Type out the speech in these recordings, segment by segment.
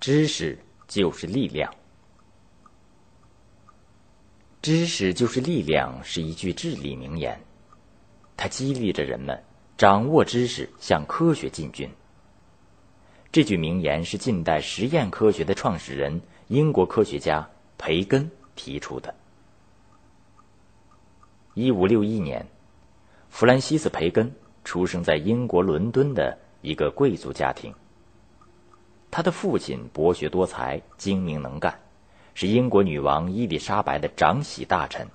知识就是力量。知识就是力量是一句至理名言，它激励着人们掌握知识，向科学进军。这句名言是近代实验科学的创始人英国科学家培根提出的。一五六一年，弗兰西斯·培根出生在英国伦敦的一个贵族家庭。他的父亲博学多才、精明能干。是英国女王伊丽莎白的长喜大臣。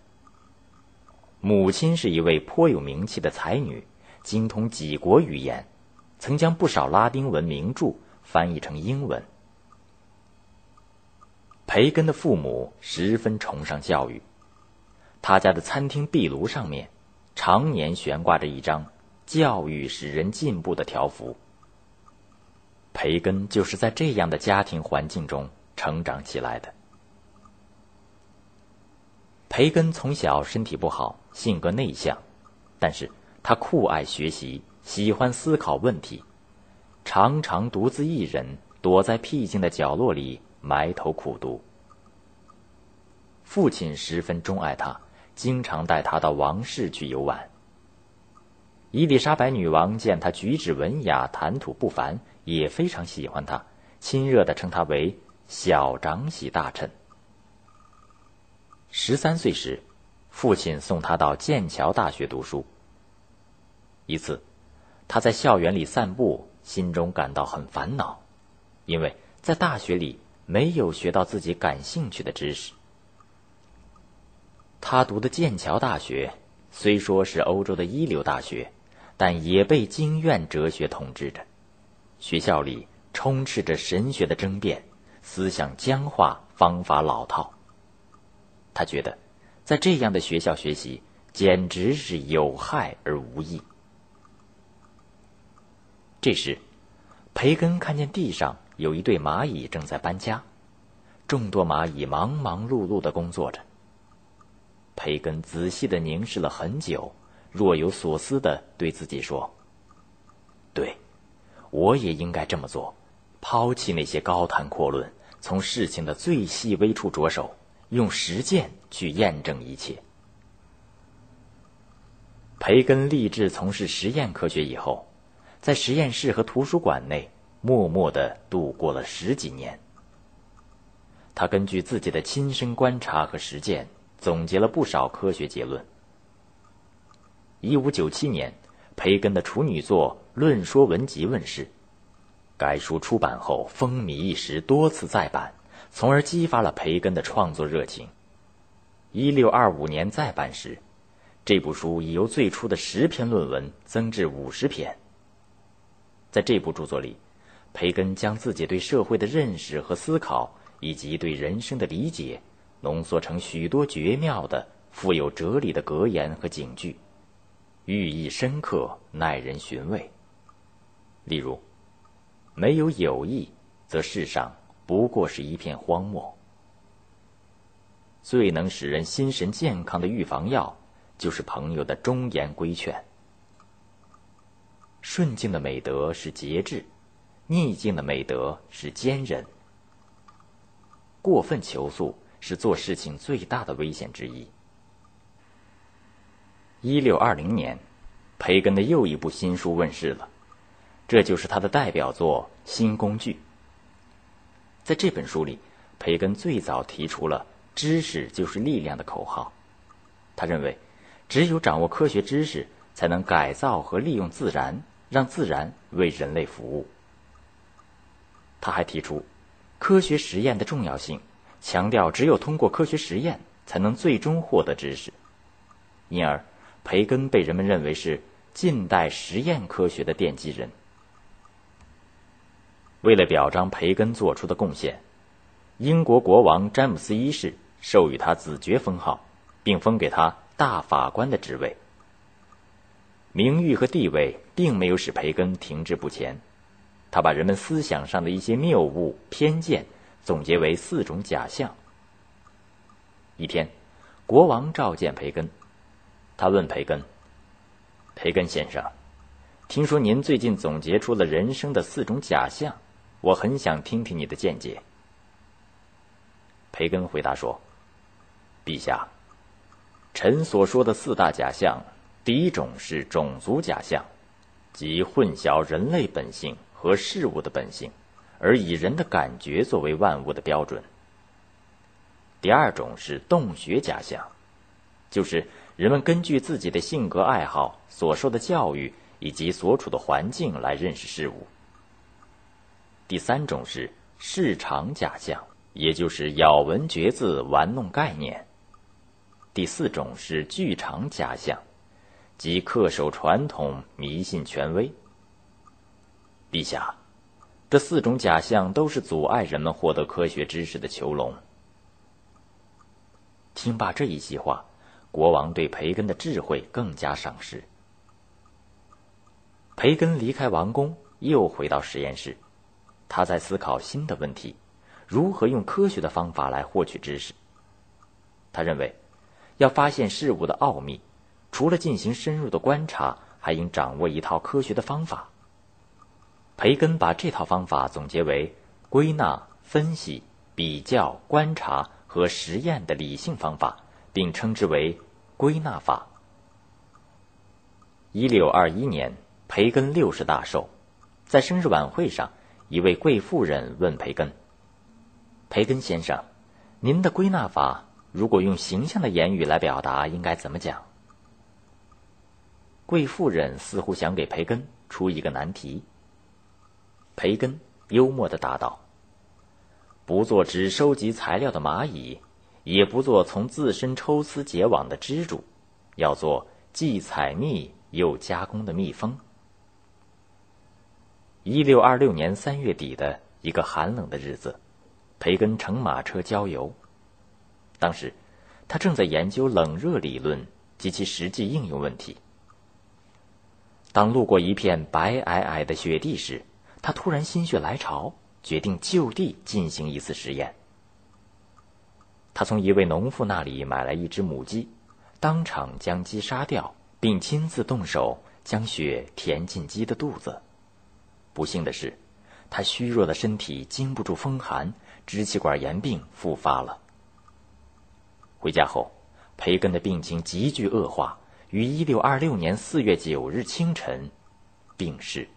母亲是一位颇有名气的才女，精通几国语言，曾将不少拉丁文名著翻译成英文。培根的父母十分崇尚教育，他家的餐厅壁炉上面常年悬挂着一张“教育使人进步”的条幅。培根就是在这样的家庭环境中成长起来的。培根从小身体不好，性格内向，但是他酷爱学习，喜欢思考问题，常常独自一人躲在僻静的角落里埋头苦读。父亲十分钟爱他，经常带他到王室去游玩。伊丽莎白女王见他举止文雅，谈吐不凡，也非常喜欢他，亲热的称他为小长喜大臣。十三岁时，父亲送他到剑桥大学读书。一次，他在校园里散步，心中感到很烦恼，因为在大学里没有学到自己感兴趣的知识。他读的剑桥大学虽说是欧洲的一流大学，但也被经院哲学统治着，学校里充斥着神学的争辩，思想僵化，方法老套。他觉得，在这样的学校学习简直是有害而无益。这时，培根看见地上有一对蚂蚁正在搬家，众多蚂蚁忙忙碌碌的工作着。培根仔细的凝视了很久，若有所思的对自己说：“，我也应该这么做，抛弃那些高谈阔论，从事情的最细微处着手。”用实践去验证一切。培根立志从事实验科学以后，在实验室和图书馆内默默的度过了十几年。他根据自己的亲身观察和实践，总结了不少科学结论。一五九七年，培根的处女作《论说文集》问世，该书出版后风靡一时，多次再版。从而激发了培根的创作热情。一六二五年再版时，这部书已由最初的十篇论文增至五十篇。在这部著作里，培根将自己对社会的认识和思考，以及对人生的理解，浓缩成许多绝妙的、富有哲理的格言和警句，寓意深刻，耐人寻味。例如，没有友谊，则世上。不过是一片荒漠。最能使人心神健康的预防药，就是朋友的忠言规劝。顺境的美德是节制，逆境的美德是坚忍。过分求速是做事情最大的危险之一。一六二零年，培根的又一部新书问世了，这就是他的代表作《新工具》。在这本书里，培根最早提出了“知识就是力量”的口号。他认为，只有掌握科学知识，才能改造和利用自然，让自然为人类服务。他还提出科学实验的重要性，强调只有通过科学实验，才能最终获得知识。因而，培根被人们认为是近代实验科学的奠基人。为了表彰培根做出的贡献，英国国王詹姆斯一世授予他子爵封号，并封给他大法官的职位。名誉和地位并没有使培根停滞不前，他把人们思想上的一些谬误、偏见总结为四种假象。一天，国王召见培根，他问培根：“培根先生，听说您最近总结出了人生的四种假象。”我很想听听你的见解。”培根回答说：“陛下，臣所说的四大假象，第一种是种族假象，即混淆人类本性和事物的本性，而以人的感觉作为万物的标准。第二种是洞穴假象，就是人们根据自己的性格爱好、所受的教育以及所处的环境来认识事物。第三种是市场假象。”也就是咬文嚼字、玩弄概念。第四种是剧场假象，即恪守传统、迷信权威。陛下，这四种假象都是阻碍人们获得科学知识的囚笼。听罢这一席话，国王对培根的智慧更加赏识。培根离开王宫，又回到实验室，他在思考新的问题。如何用科学的方法来获取知识？他认为，要发现事物的奥秘，除了进行深入的观察，还应掌握一套科学的方法。培根把这套方法总结为归纳、分析、比较、观察和实验的理性方法，并称之为归纳法。一六二一年，培根六十大寿，在生日晚会上，一位贵妇人问培根。培根先生，您的归纳法如果用形象的言语来表达，应该怎么讲？贵妇人似乎想给培根出一个难题。培根幽默的答道：“不做只收集材料的蚂蚁，也不做从自身抽丝结网的蜘蛛，要做既采蜜又加工的蜜蜂。”一六二六年三月底的一个寒冷的日子。培根乘马车郊游，当时他正在研究冷热理论及其实际应用问题。当路过一片白皑皑的雪地时，他突然心血来潮，决定就地进行一次实验。他从一位农妇那里买来一只母鸡，当场将鸡杀掉，并亲自动手将血填进鸡的肚子。不幸的是，他虚弱的身体经不住风寒。支气管炎病复发了。回家后，培根的病情急剧恶化，于一六二六年四月九日清晨病逝。